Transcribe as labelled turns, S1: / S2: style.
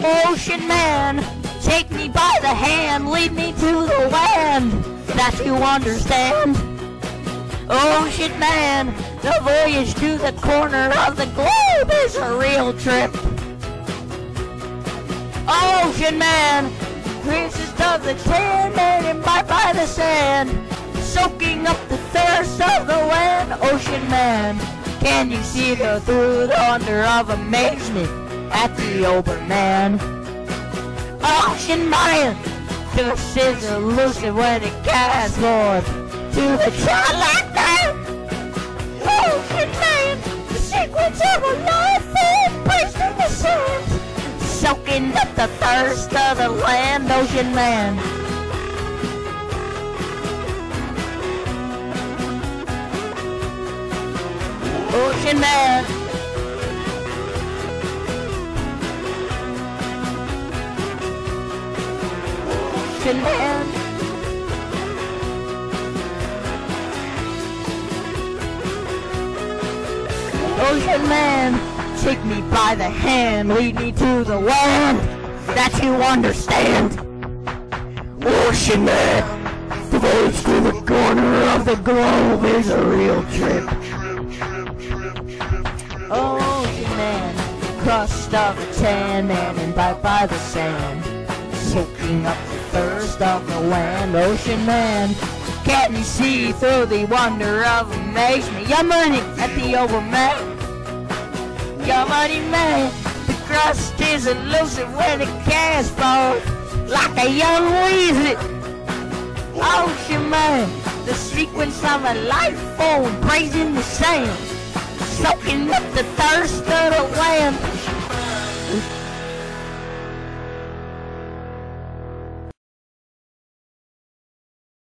S1: Ocean man, take me by the hand, lead me to the land that you understand. Ocean man, the voyage to the corner of the globe is a real trip. Ocean man, princess of the tan man imbibed by the sand, soaking up the thirst of the land. Ocean man, can you see the through the wonder of amazement at the Oberman? Ocean man, this is elusive when it casts forth to the Challenger. Ocean man, the secrets of a form placed the soaking up the thirst of the land. Ocean man. Ocean man. Ocean man. Ocean man, take me by the hand, lead me to the land that you understand. Ocean man, the voyage to the corner of the globe is a real trip. Oh, Ocean man, crust of a tan man, imbibed by the sand, soaking up the thirst of the land. Ocean man, can't you see through the wonder of amazement? Your money at the overman. Your money man, the crust is elusive when it casts forth like a young weasel. Ocean man, the sequence of a life form praising the sand soaking up the thirst of the land.